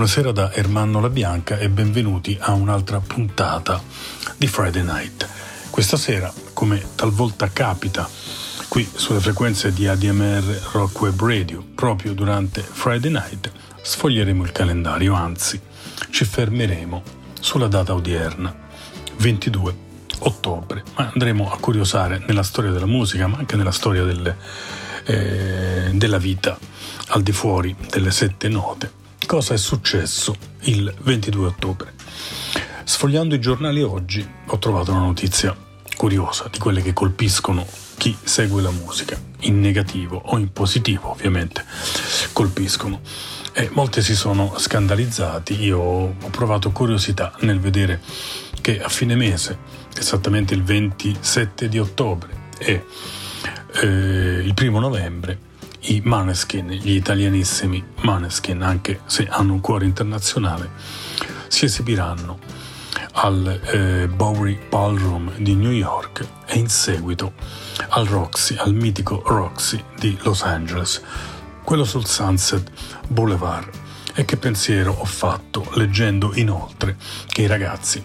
Buonasera da Ermanno La Bianca e benvenuti a un'altra puntata di Friday Night. Questa sera, come talvolta capita qui sulle frequenze di ADMR Rock Web Radio, proprio durante Friday Night, sfoglieremo il calendario, anzi ci fermeremo sulla data odierna, 22 ottobre, ma andremo a curiosare nella storia della musica, ma anche nella storia delle, eh, della vita al di fuori delle sette note cosa è successo il 22 ottobre. Sfogliando i giornali oggi ho trovato una notizia curiosa di quelle che colpiscono chi segue la musica, in negativo o in positivo ovviamente, colpiscono. E molti si sono scandalizzati, io ho provato curiosità nel vedere che a fine mese, esattamente il 27 di ottobre e eh, il primo novembre, i Maneskin, gli italianissimi Maneskin, anche se hanno un cuore internazionale, si esibiranno al eh, Bowery Ballroom di New York e in seguito al Roxy, al mitico Roxy di Los Angeles, quello sul Sunset Boulevard. E che pensiero ho fatto leggendo inoltre che i ragazzi,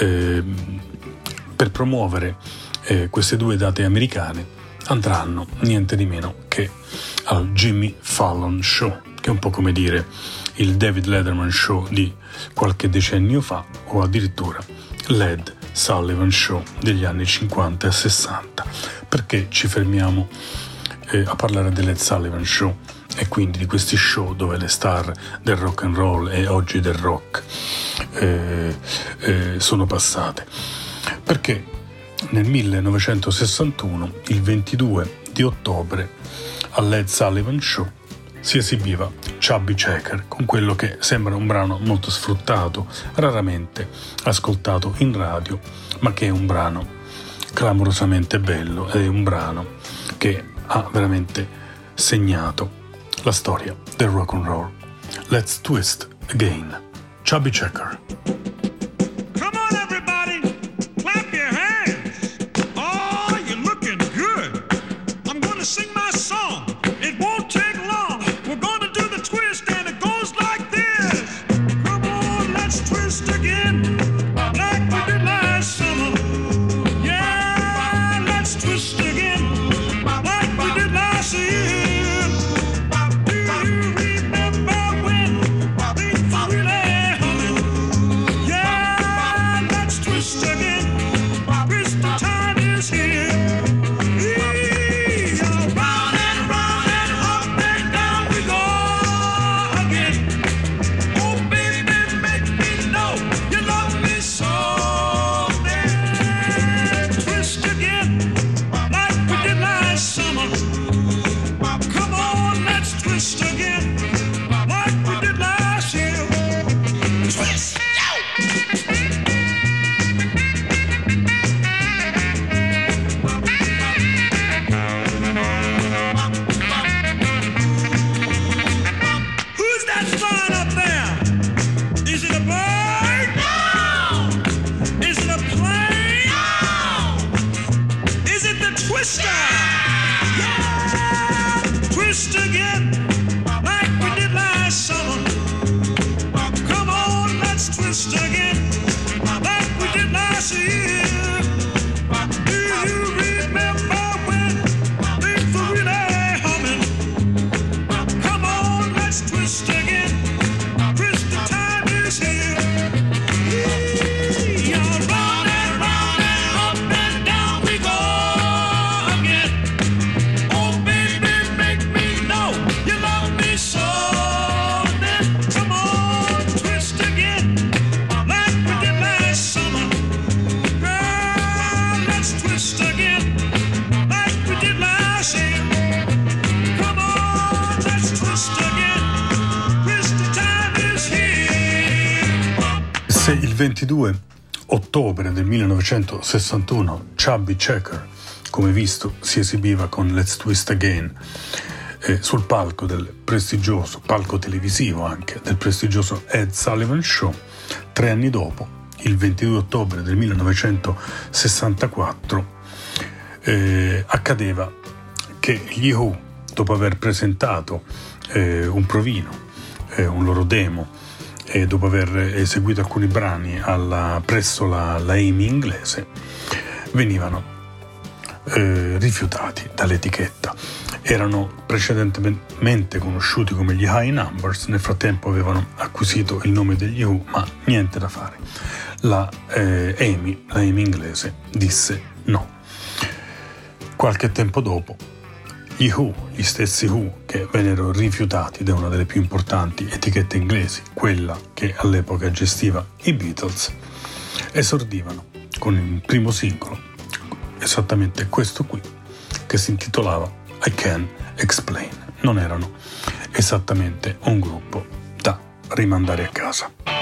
eh, per promuovere eh, queste due date americane, andranno niente di meno che al Jimmy Fallon Show, che è un po' come dire il David Letterman Show di qualche decennio fa o addirittura l'Ed Sullivan Show degli anni 50 e 60. Perché ci fermiamo eh, a parlare dell'Ed Sullivan Show e quindi di questi show dove le star del rock and roll e oggi del rock eh, eh, sono passate? Perché nel 1961, il 22 di ottobre, al Led Sullivan Show, si esibiva Chubby Checker con quello che sembra un brano molto sfruttato, raramente ascoltato in radio, ma che è un brano clamorosamente bello ed è un brano che ha veramente segnato la storia del rock and roll. Let's twist again. Chubby Checker. 1961 Chubby Checker, come visto, si esibiva con Let's Twist Again. Eh, sul palco del prestigioso, palco televisivo anche, del prestigioso Ed Sullivan Show, tre anni dopo, il 22 ottobre del 1964, eh, accadeva che gli Who, dopo aver presentato eh, un provino, eh, un loro demo, e dopo aver eseguito alcuni brani alla, presso la, la Amy inglese, venivano eh, rifiutati dall'etichetta. Erano precedentemente conosciuti come gli High Numbers, nel frattempo avevano acquisito il nome degli Who, ma niente da fare. La eh, Amy, la Amy inglese, disse no. Qualche tempo dopo, gli Who, gli stessi Who che vennero rifiutati da una delle più importanti etichette inglesi, quella che all'epoca gestiva i Beatles, esordivano con il primo singolo esattamente questo qui, che si intitolava I Can Explain. Non erano esattamente un gruppo da rimandare a casa.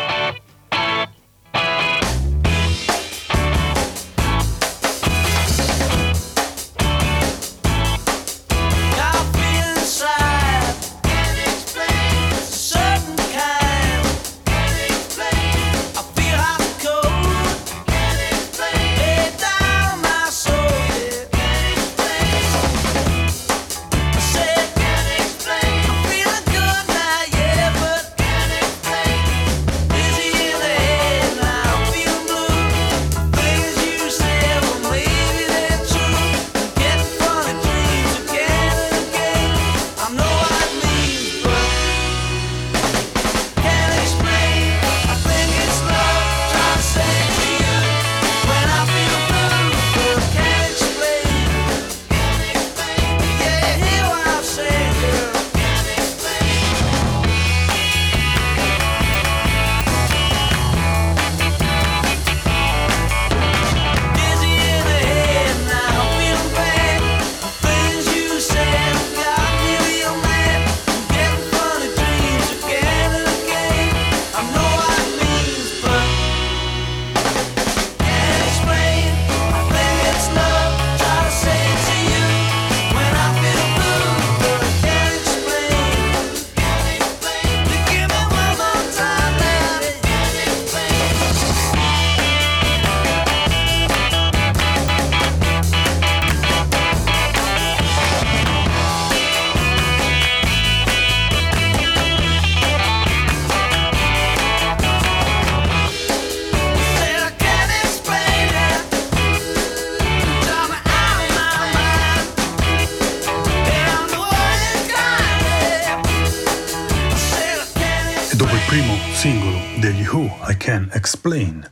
Explain,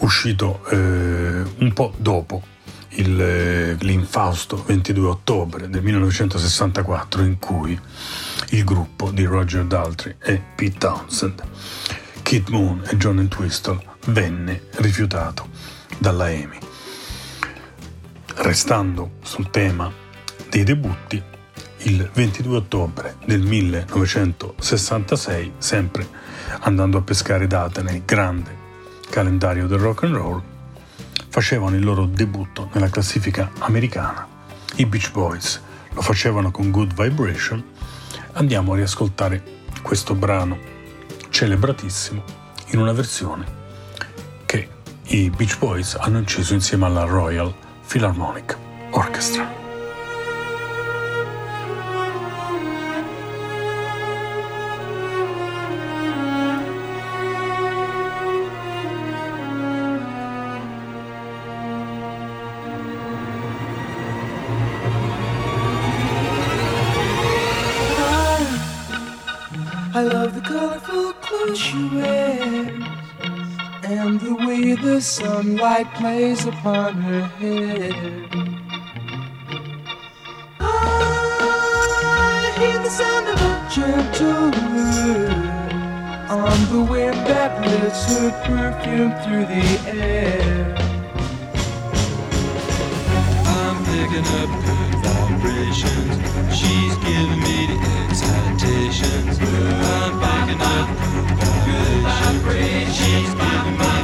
uscito eh, un po' dopo il, eh, l'infausto 22 ottobre del 1964 in cui il gruppo di Roger Daltrey e Pete Townsend, Kid Moon e John Entwistle venne rifiutato dalla EMI. Restando sul tema dei debutti, il 22 ottobre del 1966, sempre andando a pescare date nel grande calendario del rock and roll, facevano il loro debutto nella classifica americana. I Beach Boys lo facevano con Good Vibration. Andiamo a riascoltare questo brano celebratissimo in una versione che i Beach Boys hanno inciso insieme alla Royal Philharmonic Orchestra. Sunlight plays upon her hair. I ah, hear the sound of a gentle on the wind that lifts her perfume through the air. I'm picking up good vibrations. She's giving me the excitations. I'm picking up good vibrations. She's giving me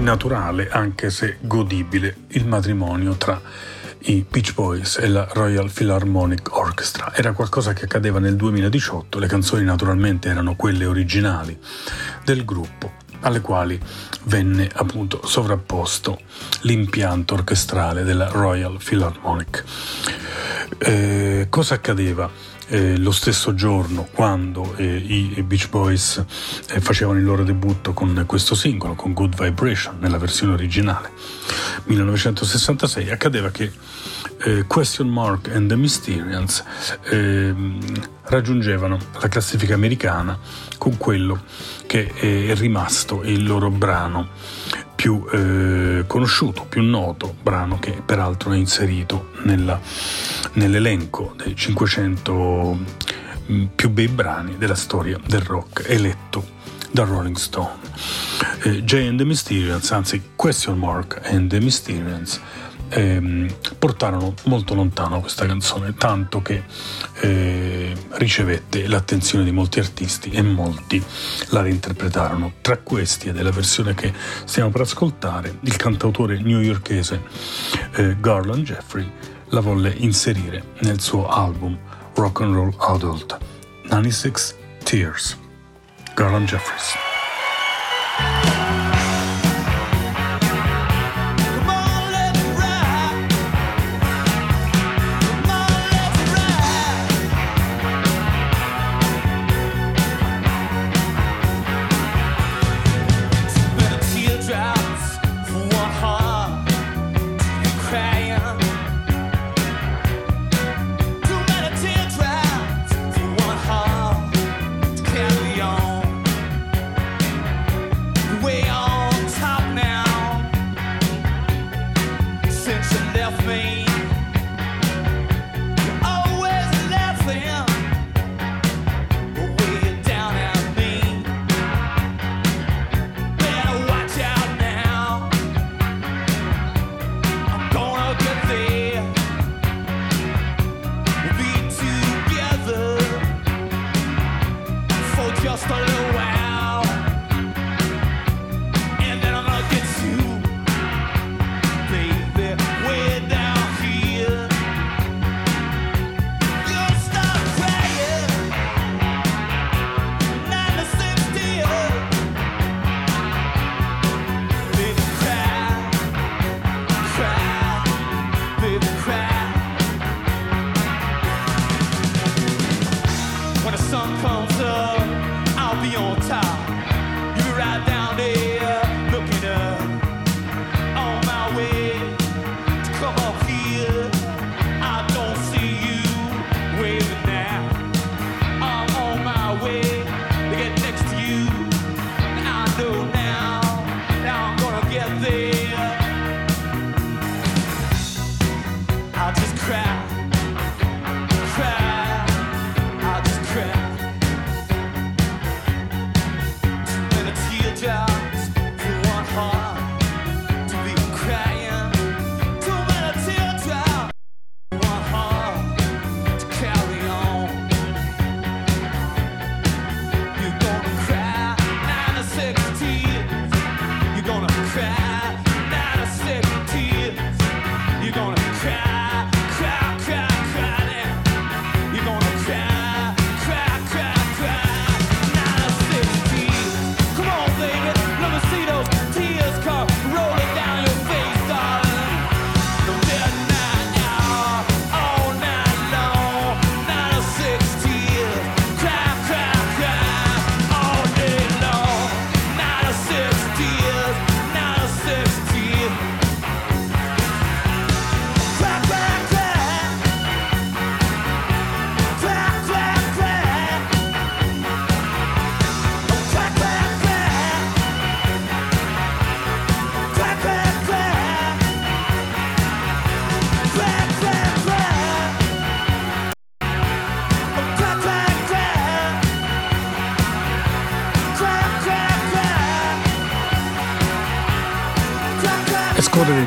Naturale, anche se godibile, il matrimonio tra i Beach Boys e la Royal Philharmonic Orchestra. Era qualcosa che accadeva nel 2018, le canzoni naturalmente erano quelle originali del gruppo, alle quali venne appunto sovrapposto l'impianto orchestrale della Royal Philharmonic. Eh, cosa accadeva? Eh, lo stesso giorno quando eh, i Beach Boys eh, facevano il loro debutto con questo singolo, con Good Vibration, nella versione originale, 1966, accadeva che eh, Question Mark and the Mysterians ehm, raggiungevano la classifica americana con quello che è rimasto il loro brano più eh, conosciuto, più noto, brano che peraltro è inserito nella, nell'elenco dei 500 mm, più bei brani della storia del rock eletto da Rolling Stone. Eh, Jay and the Mysterians, anzi Question Mark and the Mysterians, ehm, portarono molto lontano questa canzone, tanto che eh, ricevette l'attenzione di molti artisti e molti la reinterpretarono. Tra questi, e della versione che stiamo per ascoltare, il cantautore newyorkese eh, Garland Jeffrey la volle inserire nel suo album Rock and Roll Adult 96 Tears. Garland Jeffries.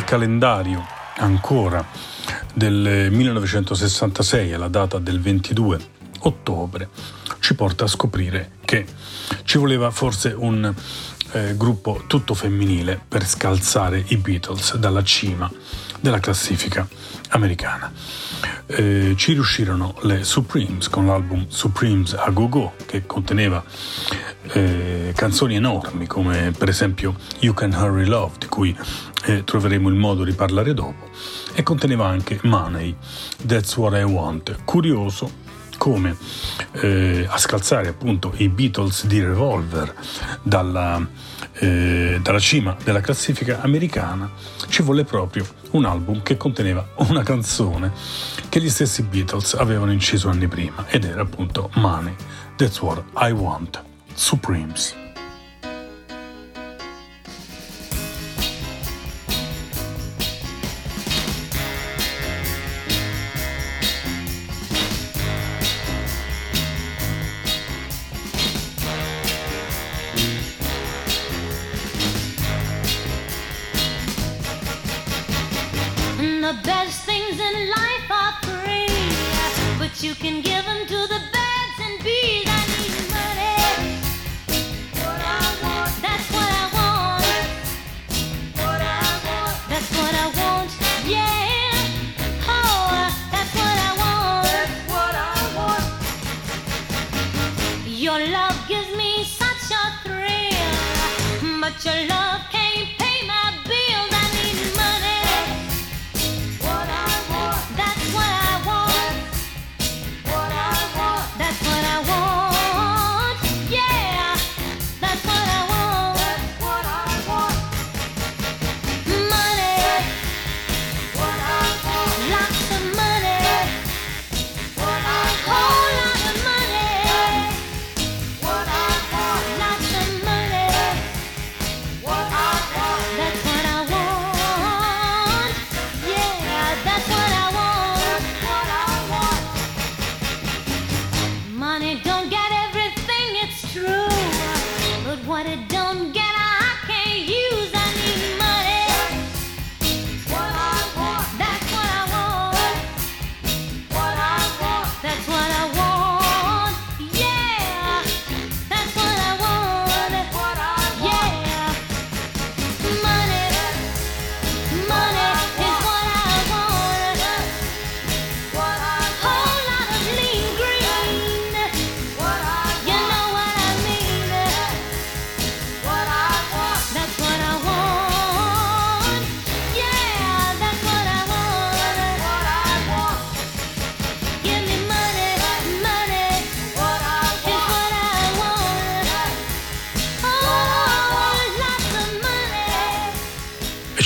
calendario ancora del 1966, la data del 22 ottobre, ci porta a scoprire che ci voleva forse un eh, gruppo tutto femminile per scalzare i Beatles dalla cima della classifica americana. Eh, ci riuscirono le Supremes con l'album Supremes a Go Go che conteneva eh, canzoni enormi come per esempio You Can Hurry Love di cui eh, troveremo il modo di parlare dopo e conteneva anche Money, That's What I Want. Curioso come eh, a scalzare appunto i Beatles di Revolver dalla eh, dalla cima della classifica americana, ci volle proprio un album che conteneva una canzone che gli stessi Beatles avevano inciso anni prima ed era appunto Money, That's What I Want, Supremes. the best things in life are free, but you can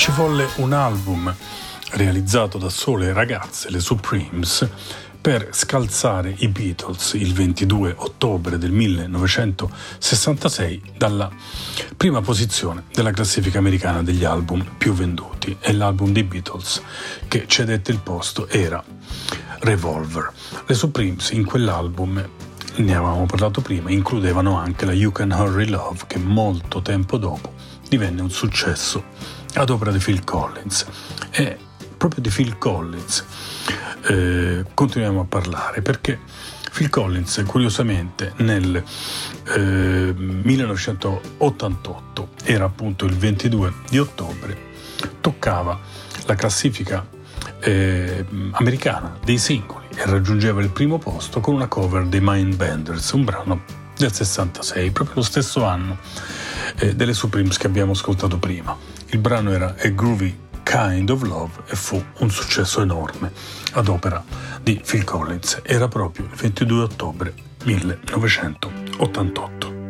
ci volle un album realizzato da sole ragazze, le Supremes, per scalzare i Beatles il 22 ottobre del 1966 dalla prima posizione della classifica americana degli album più venduti e l'album dei Beatles che cedette il posto era Revolver. Le Supremes in quell'album ne avevamo parlato prima, includevano anche la You Can Hurry Love che molto tempo dopo divenne un successo ad opera di Phil Collins. E proprio di Phil Collins eh, continuiamo a parlare perché Phil Collins curiosamente nel eh, 1988 era appunto il 22 di ottobre toccava la classifica eh, americana dei singoli e raggiungeva il primo posto con una cover dei Mindbenders, un brano del 66, proprio lo stesso anno eh, delle Supremes che abbiamo ascoltato prima. Il brano era A Groovy Kind of Love e fu un successo enorme ad opera di Phil Collins. Era proprio il 22 ottobre 1988.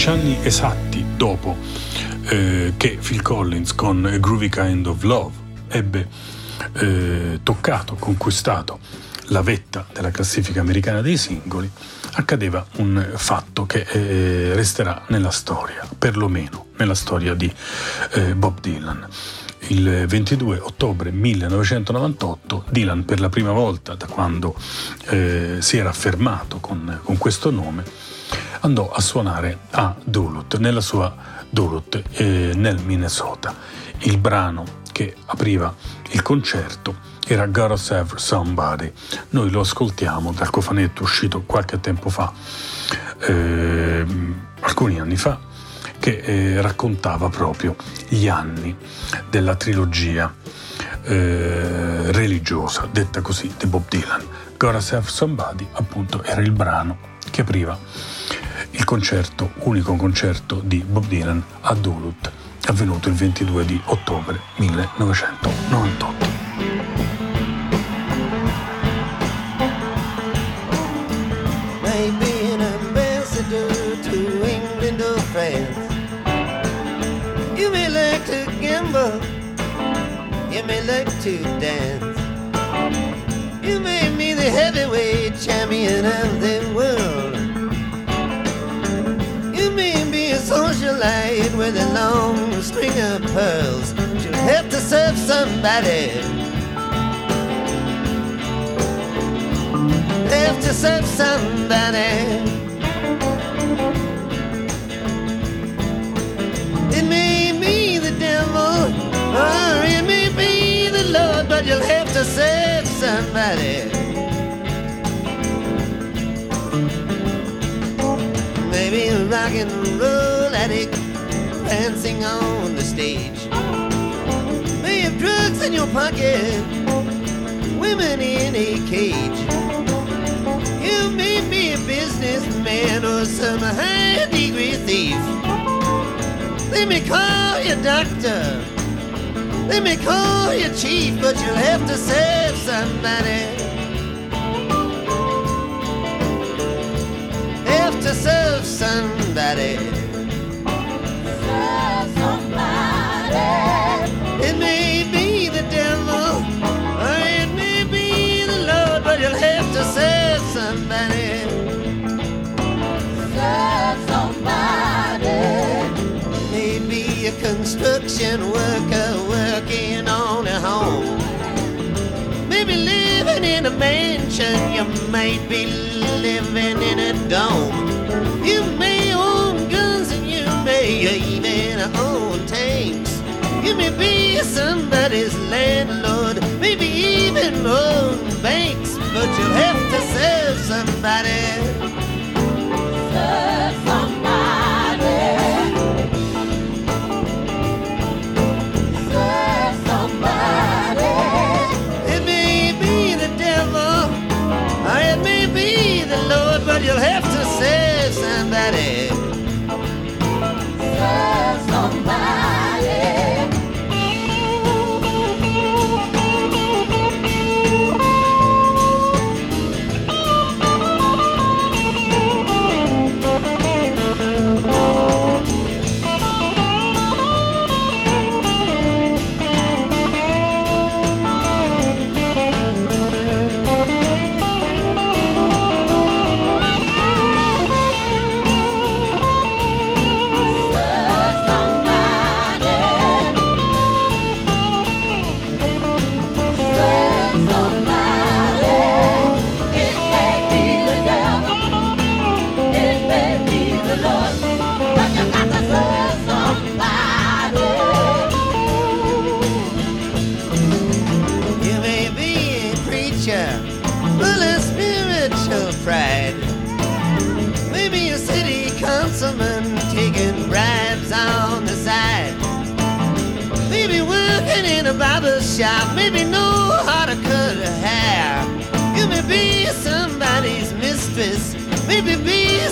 Dieci anni esatti dopo eh, che Phil Collins con A Groovy Kind of Love ebbe eh, toccato, conquistato la vetta della classifica americana dei singoli, accadeva un fatto che eh, resterà nella storia, perlomeno nella storia di eh, Bob Dylan. Il 22 ottobre 1998 Dylan per la prima volta da quando eh, si era affermato con, con questo nome andò a suonare a Duluth, nella sua Duluth eh, nel Minnesota. Il brano che apriva il concerto era Gotta Save Somebody. Noi lo ascoltiamo dal cofanetto uscito qualche tempo fa, ehm, alcuni anni fa, che eh, raccontava proprio gli anni della trilogia eh, religiosa, detta così, di Bob Dylan. Gotta Save Somebody, appunto, era il brano che apriva il concerto, unico concerto di Bob Dylan a Duluth, avvenuto il 22 di ottobre 1998. Maybe an ambassador to England or France. You may like to dance. You may be the heavyweight champion of the world. You may be a socialite with a long string of pearls. You'll have to serve somebody. Have to serve somebody. It may be the devil, or it may be the Lord, but you'll have to serve somebody. Maybe rock and roll addict dancing on the stage. May have drugs in your pocket, women in a cage. You may be a businessman or some high degree thief. They may call you doctor, they may call you chief, but you'll have to serve somebody. Have to serve somebody. It may be the devil, or it may be the Lord, but you'll have to serve somebody. serve somebody. Maybe a construction worker working on a home. Maybe living in a mansion, you might be living in a dome. You may own guns and you may even own tanks. You may be somebody's landlord, maybe even own banks, but you'll have to serve somebody. Serve somebody. Serve somebody. It may be the devil, or it may be the Lord, but you'll have somebody.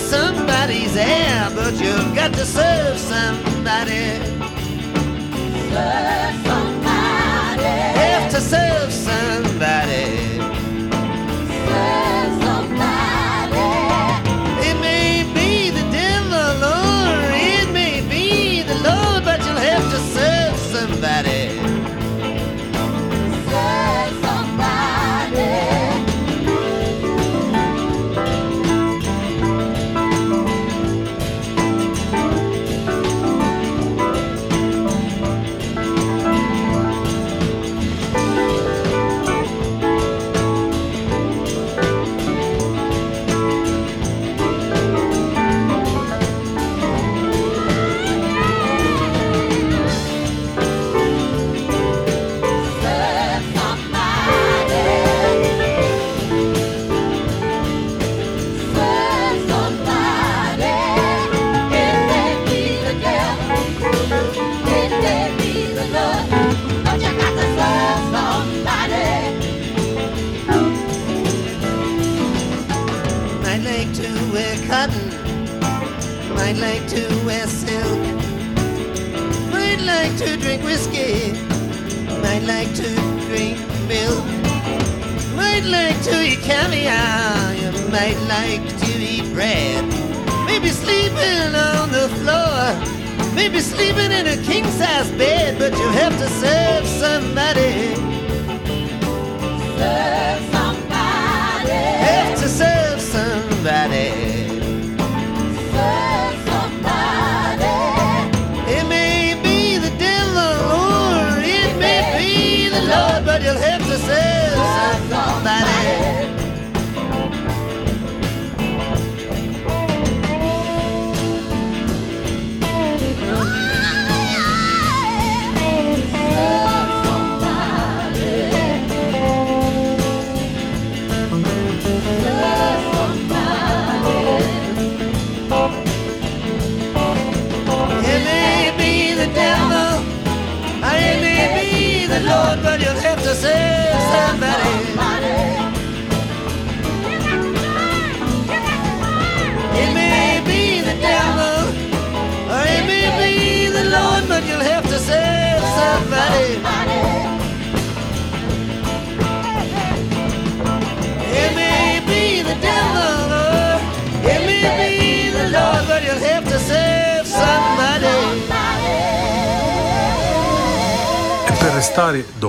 Somebody's heir. But you've got to serve somebody. Serve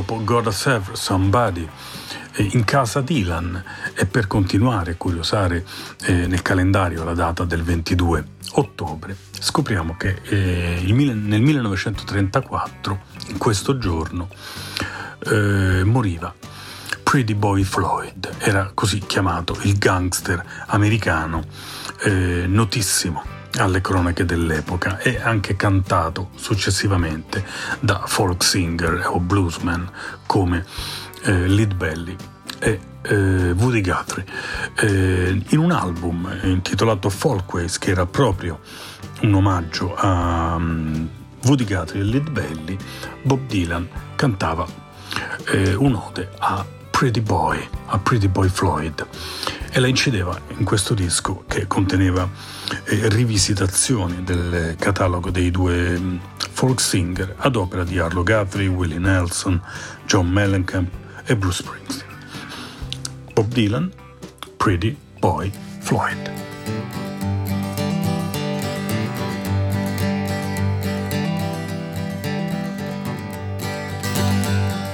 dopo Gotta Save Somebody eh, in casa Dylan. E per continuare a curiosare eh, nel calendario la data del 22 ottobre, scopriamo che eh, il nel 1934, in questo giorno, eh, moriva Pretty Boy Floyd, era così chiamato il gangster americano eh, notissimo alle cronache dell'epoca e anche cantato successivamente da folk singer o bluesman come eh, Lead Belly e eh, Woody Guthrie. Eh, in un album intitolato Folkways che era proprio un omaggio a mm, Woody Guthrie e Lead Belly Bob Dylan cantava eh, un'ode a Pretty Boy, a Pretty Boy Floyd. E la incideva in questo disco che conteneva eh, rivisitazioni del catalogo dei due mm, folk singer ad opera di Arlo Guthrie, Willie Nelson, John Mellencamp e Bruce Springsteen. Bob Dylan, Pretty Boy Floyd.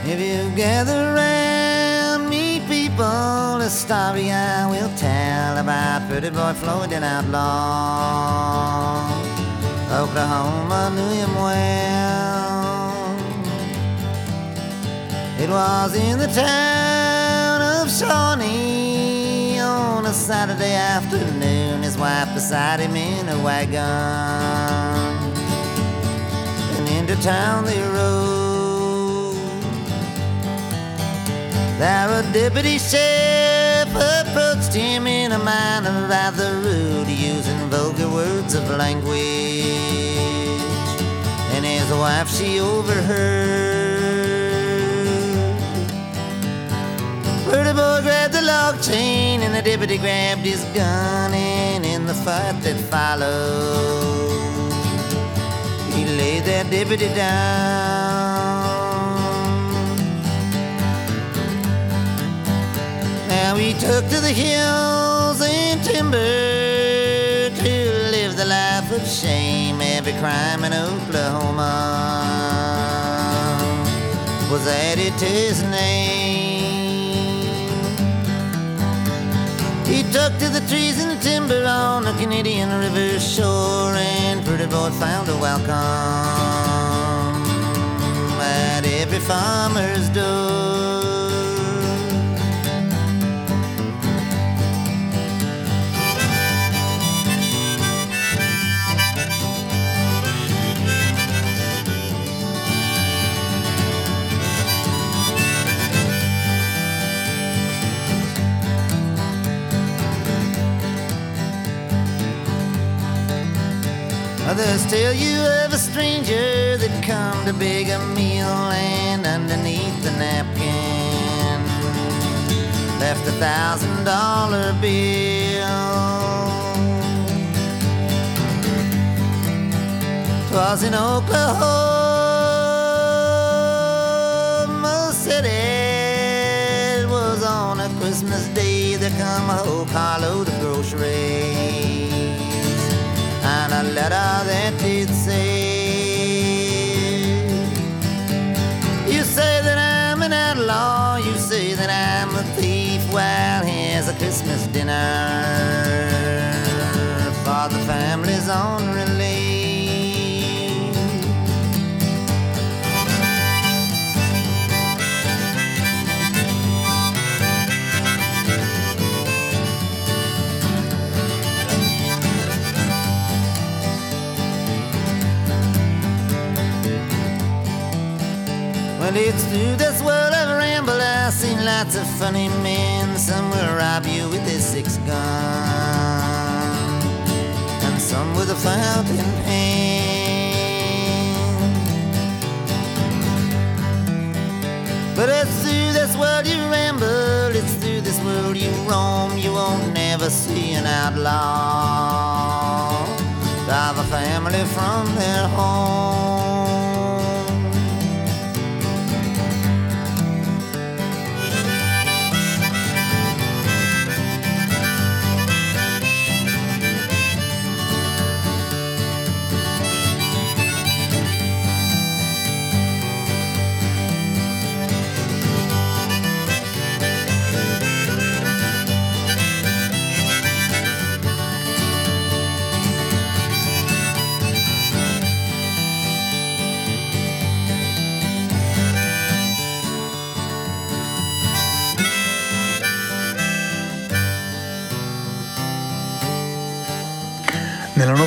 If you gather a story I will tell about pretty boy Floyd and outlaw. Oklahoma knew him well. It was in the town of Shawnee on a Saturday afternoon. His wife beside him in a wagon. And into town they rode. There a deputy sheriff approached him in a manner rather rude, using vulgar words of language. And his wife, she overheard. Pretty boy grabbed the log chain, and the deputy grabbed his gun, and in the fight that followed, he laid that deputy down. Now he took to the hills and timber to live the life of shame. Every crime in Oklahoma was added to his name. He took to the trees and the timber on the Canadian River shore, and pretty boy found a welcome at every farmer's door. Others tell you of a stranger that come to beg a meal and underneath the napkin left a thousand dollar bill. Twas in Oklahoma City. It was on a Christmas day. There come a whole carload of groceries. And a letter that did say, You say that I'm an outlaw. You say that I'm a thief. Well, here's a Christmas dinner for the families on relief. It's through this world of ramble. I've seen lots of funny men. Some will rob you with a six gun, and some with a fountain pen. But it's through this world you ramble. It's through this world you roam. You won't never see an outlaw drive a family from their home.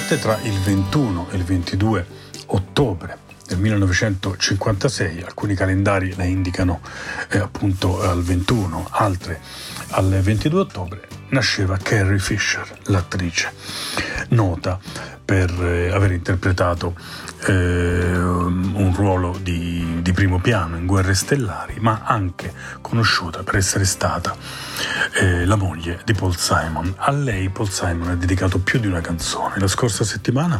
Notte tra il 21 e il 22 ottobre del 1956, alcuni calendari la indicano eh, appunto al 21, altre al 22 ottobre, nasceva Carrie Fisher, l'attrice, nota per eh, aver interpretato eh, un ruolo di, di primo piano in Guerre Stellari, ma anche conosciuta per essere stata eh, la moglie di Paul Simon. A lei Paul Simon ha dedicato più di una canzone. La scorsa settimana,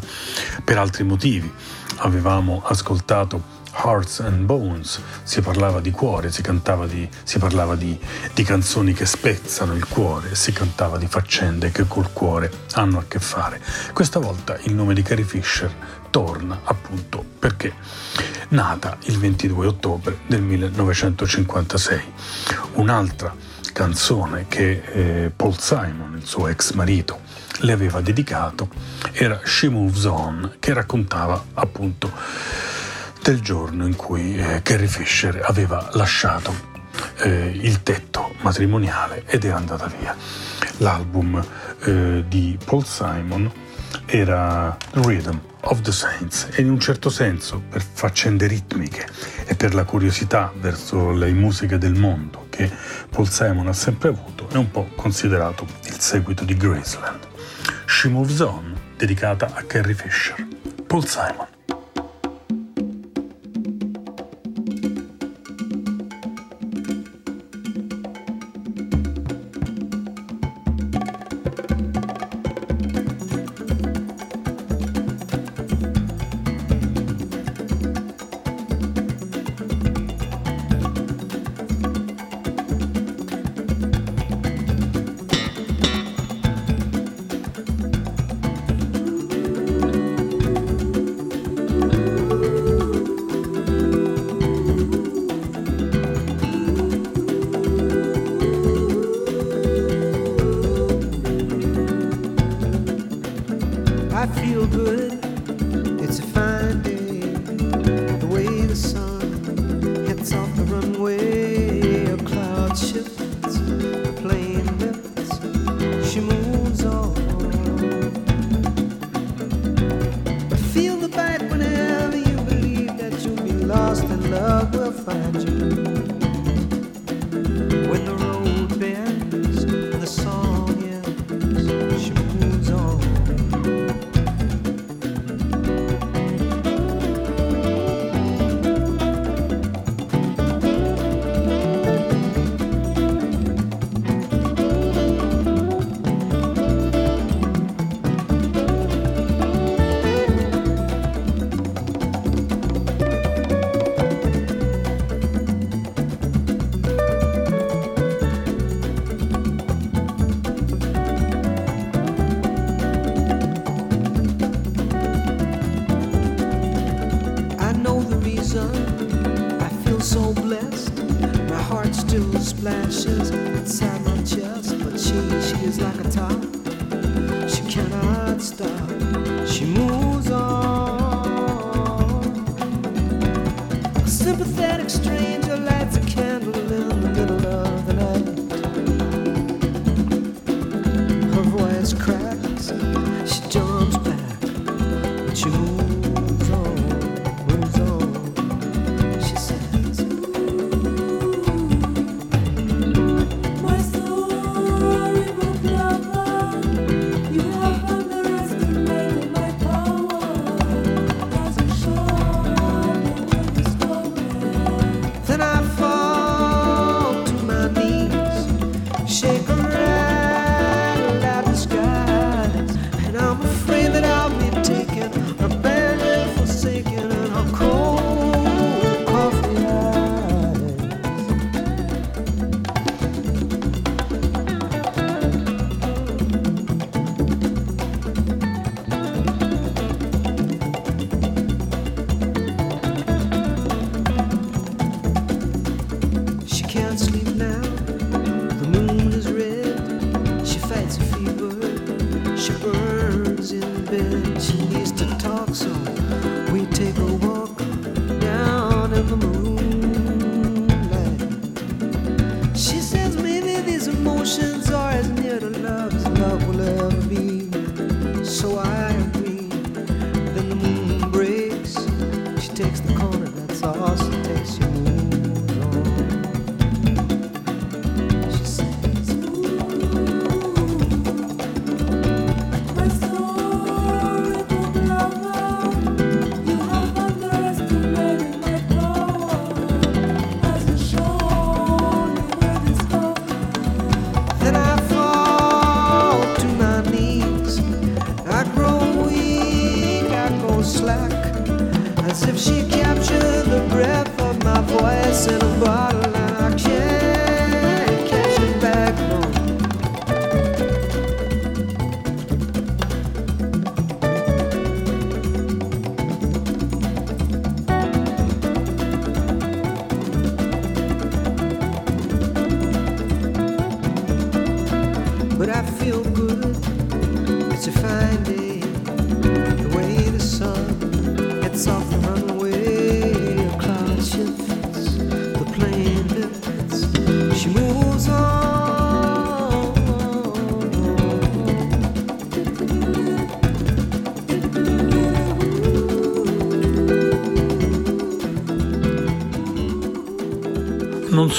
per altri motivi, avevamo ascoltato Hearts and Bones, si parlava di cuore, si, di, si parlava di, di canzoni che spezzano il cuore, si cantava di faccende che col cuore hanno a che fare. Questa volta il nome di Carrie Fisher torna appunto perché nata il 22 ottobre del 1956. Un'altra canzone che eh, Paul Simon, il suo ex marito, le aveva dedicato era She Moves On, che raccontava appunto del giorno in cui eh, Carrie Fisher aveva lasciato eh, il tetto matrimoniale ed era andata via. L'album eh, di Paul Simon era Rhythm of the Saints e in un certo senso per faccende ritmiche e per la curiosità verso le musiche del mondo che Paul Simon ha sempre avuto è un po' considerato il seguito di Graceland. She Moves On, dedicata a Carrie Fisher. Paul Simon. Know the reason. I feel so blessed. My heart still splashes inside my chest, but she, she is like a top. She cannot stop. She moves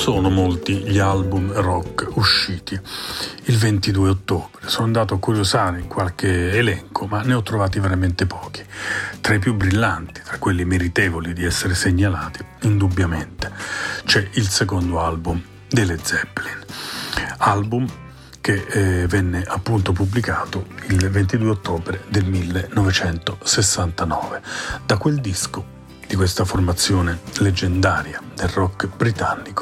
sono molti gli album rock usciti il 22 ottobre. Sono andato a curiosare in qualche elenco, ma ne ho trovati veramente pochi. Tra i più brillanti, tra quelli meritevoli di essere segnalati, indubbiamente, c'è il secondo album delle Zeppelin. Album che eh, venne appunto pubblicato il 22 ottobre del 1969. Da quel disco di questa formazione leggendaria del rock britannico,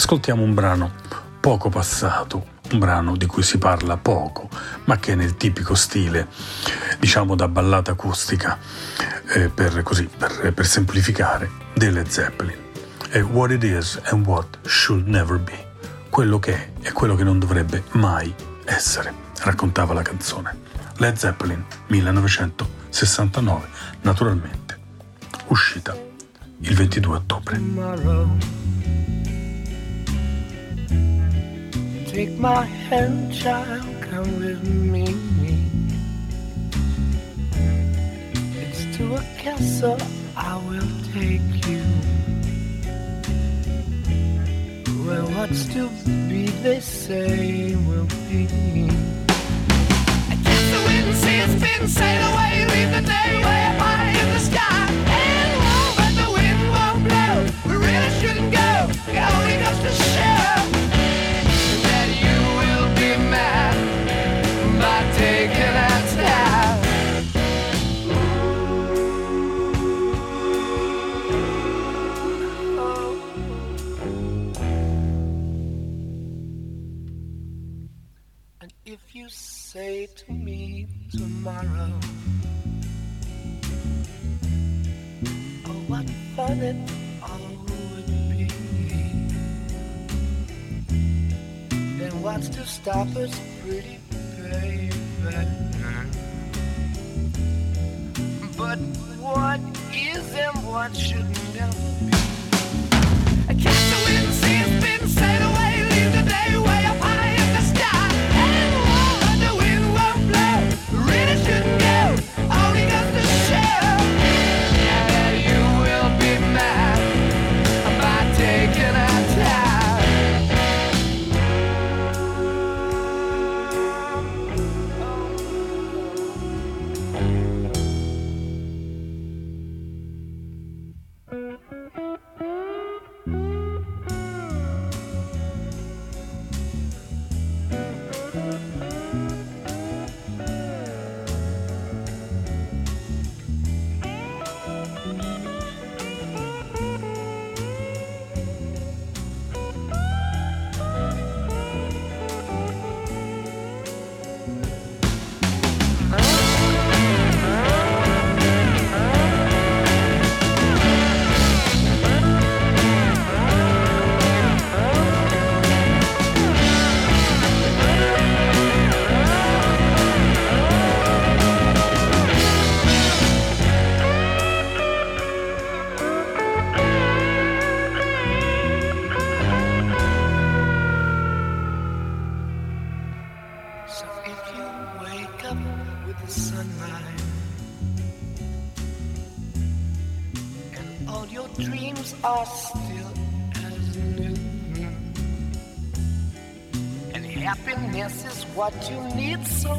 ascoltiamo un brano poco passato, un brano di cui si parla poco, ma che è nel tipico stile, diciamo da ballata acustica, eh, per, così, per, per semplificare, delle Zeppelin. È What It Is and What Should Never Be, quello che è e quello che non dovrebbe mai essere, raccontava la canzone. Led Zeppelin 1969, naturalmente uscita il 22 ottobre. Take my hand, child, come with me. It's to a castle I will take you. Where what's to be, they say, will be. Against the wind, a spin, sail away, leave the day way up high in the sky. And won't let the wind won't blow. We really shouldn't go. It only goes to show say to me tomorrow, Oh, what fun it all would be. Then what's to stop us, pretty baby? But what is and what should never be? I catch the wind, see it spin, sail away, leave the day way you need so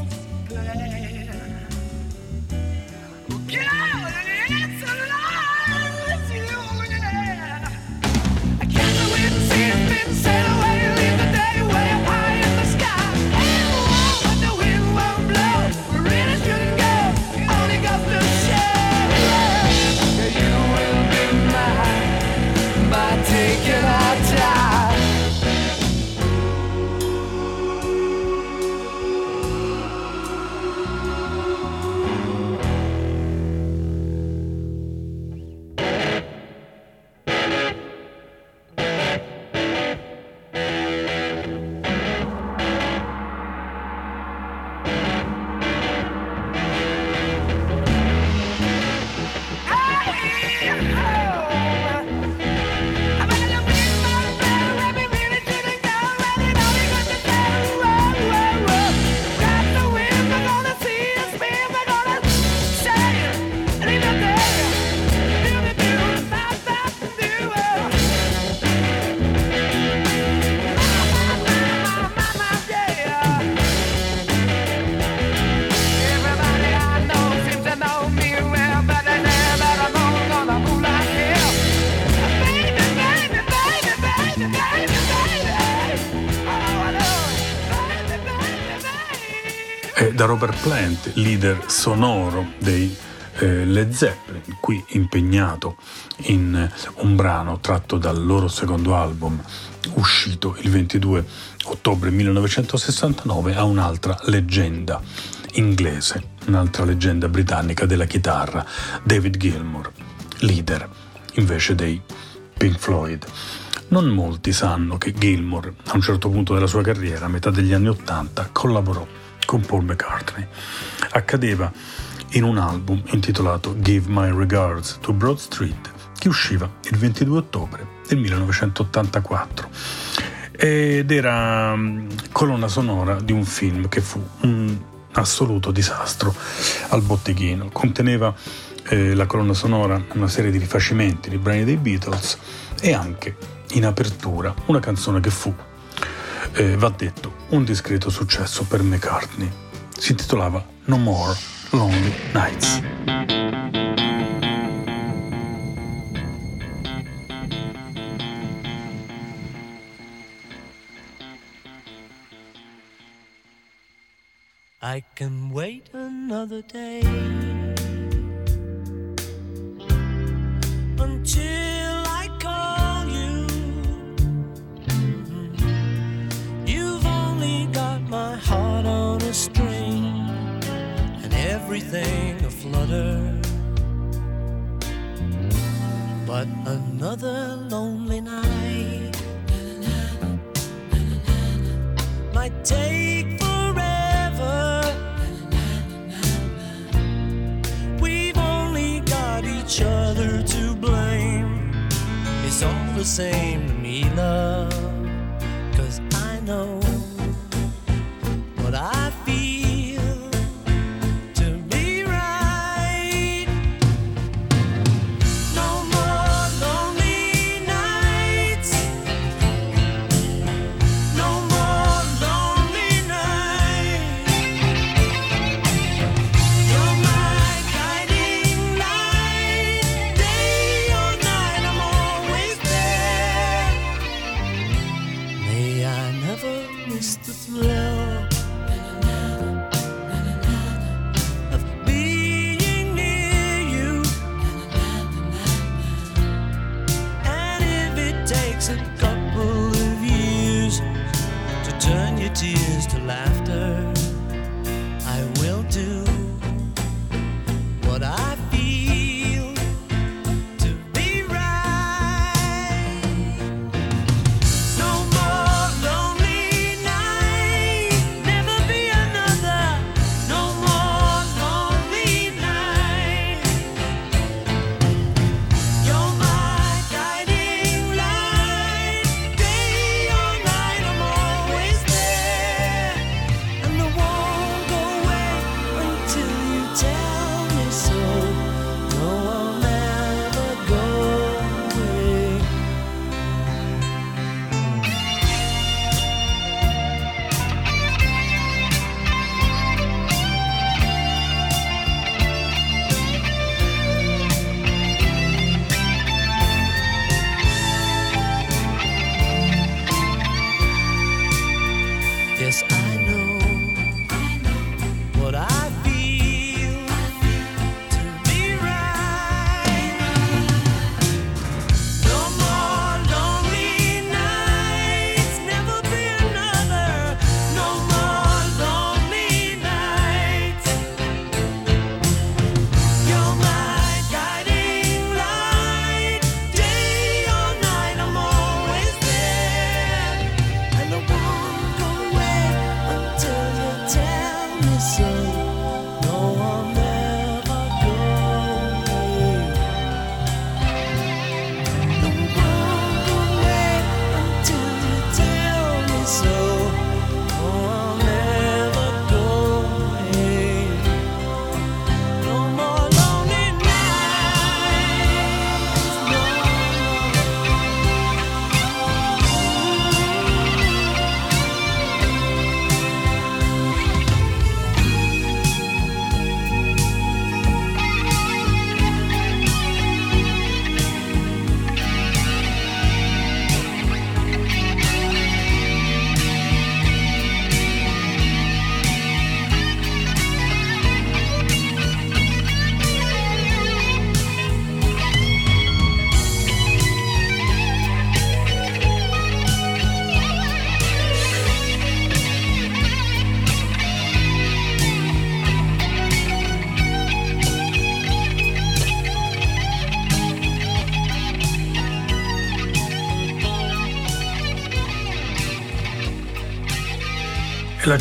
Robert Plant, leader sonoro dei eh, Led Zeppelin, qui impegnato in eh, un brano tratto dal loro secondo album uscito il 22 ottobre 1969 a un'altra leggenda inglese, un'altra leggenda britannica della chitarra, David Gilmour, leader invece dei Pink Floyd. Non molti sanno che Gilmour, a un certo punto della sua carriera, a metà degli anni Ottanta, collaborò con Paul McCartney. Accadeva in un album intitolato Give My Regards to Broad Street, che usciva il 22 ottobre del 1984 ed era mm, colonna sonora di un film che fu un assoluto disastro al botteghino. Conteneva eh, la colonna sonora una serie di rifacimenti di brani dei Beatles e anche in apertura una canzone che fu, eh, va detto, un discreto successo per McCartney. Si intitolava No More Lonely Nights. I can wait another day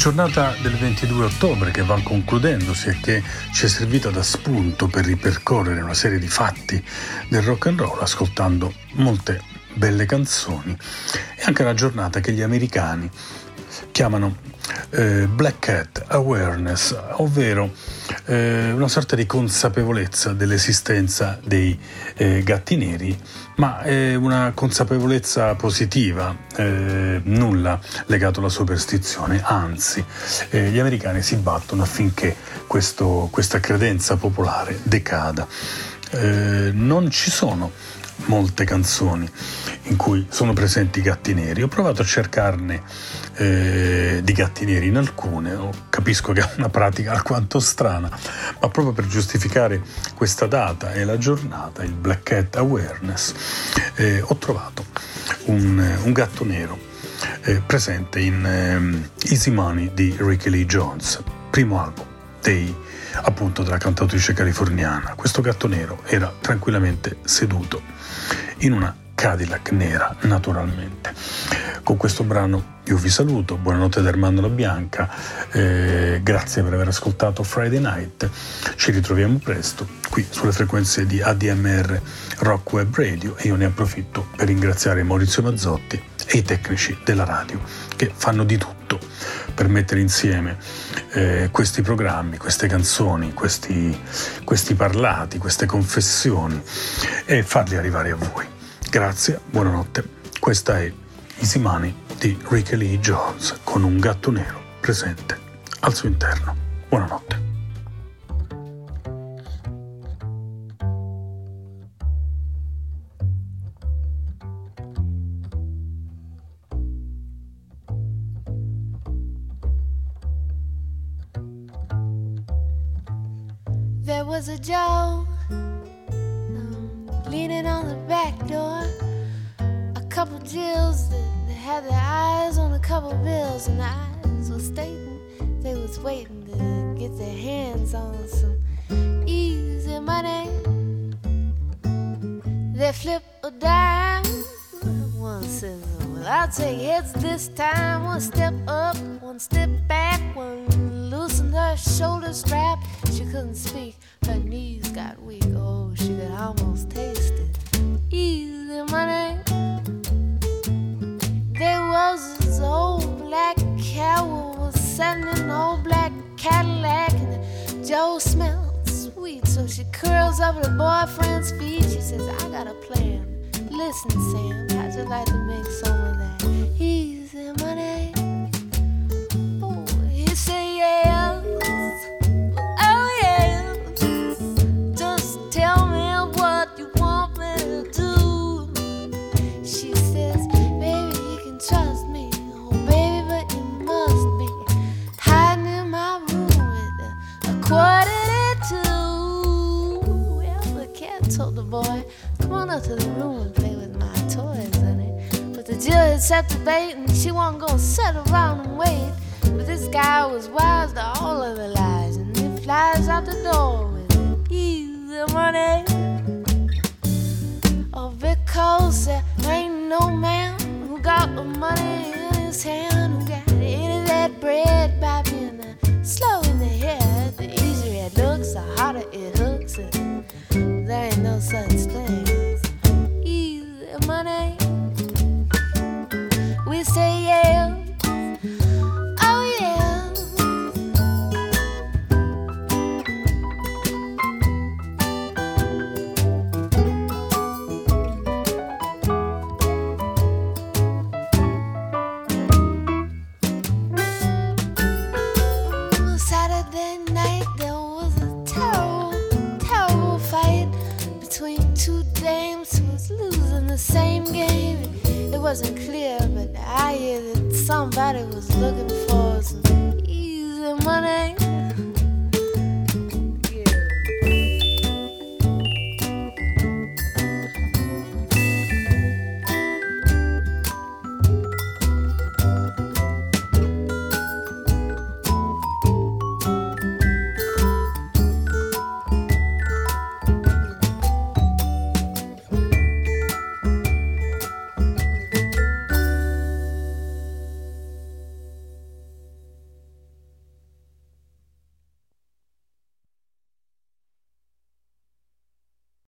giornata del 22 ottobre che va concludendosi e che ci è servita da spunto per ripercorrere una serie di fatti del rock and roll ascoltando molte belle canzoni. È anche una giornata che gli americani chiamano eh, Black Cat Awareness, ovvero eh, una sorta di consapevolezza dell'esistenza dei eh, gatti neri, ma è una consapevolezza positiva, eh, nulla legato alla superstizione, anzi eh, gli americani si battono affinché questo- questa credenza popolare decada. Eh, non ci sono molte canzoni in cui sono presenti i gatti neri. Ho provato a cercarne eh, di gatti neri in alcune, Oh, capisco che è una pratica alquanto strana, ma proprio per giustificare questa data e la giornata, il Black Cat Awareness, eh, ho trovato un, un gatto nero eh, presente in ehm, Easy Money di Ricky Lee Jones, primo album dei appunto della cantautrice californiana. Questo gatto nero era tranquillamente seduto in una Cadillac nera, naturalmente. Con questo brano io vi saluto, buonanotte da Armando La Bianca, eh, grazie per aver ascoltato Friday Night, ci ritroviamo presto qui sulle frequenze di ADMR Rock Web Radio e io ne approfitto per ringraziare Maurizio Mazzotti e i tecnici della radio che fanno di tutto per mettere insieme eh, questi programmi, queste canzoni, questi, questi parlati, queste confessioni e farli arrivare a voi. Grazie, buonanotte. Questa è Easy Money di Ricky Lee Jones con un gatto nero presente al suo interno. Buonanotte. There was a Joe leaning on the back door. A couple Jills that, had their eyes on a couple bills, and the eyes was stating they was waiting to get their hands on some easy money. They flip a dime. One says, Well, I'll take heads this time. One step up, one step back, one loosened her shoulder strap. She couldn't speak, her knees got weak. Oh, she could almost taste. Easy money. There was this old black cow was sitting in an old black Cadillac, and Joe smelled sweet. So she curls up at her boyfriend's feet. She says, I got a plan. Listen, Sam, how'd you like to make some of that easy money? Oh, he say yes. Set the bait and she wasn't gonna sit around and wait. But this guy was wise to all of the lies and he flies out the door with easy money. Oh, because there ain't no man who got the money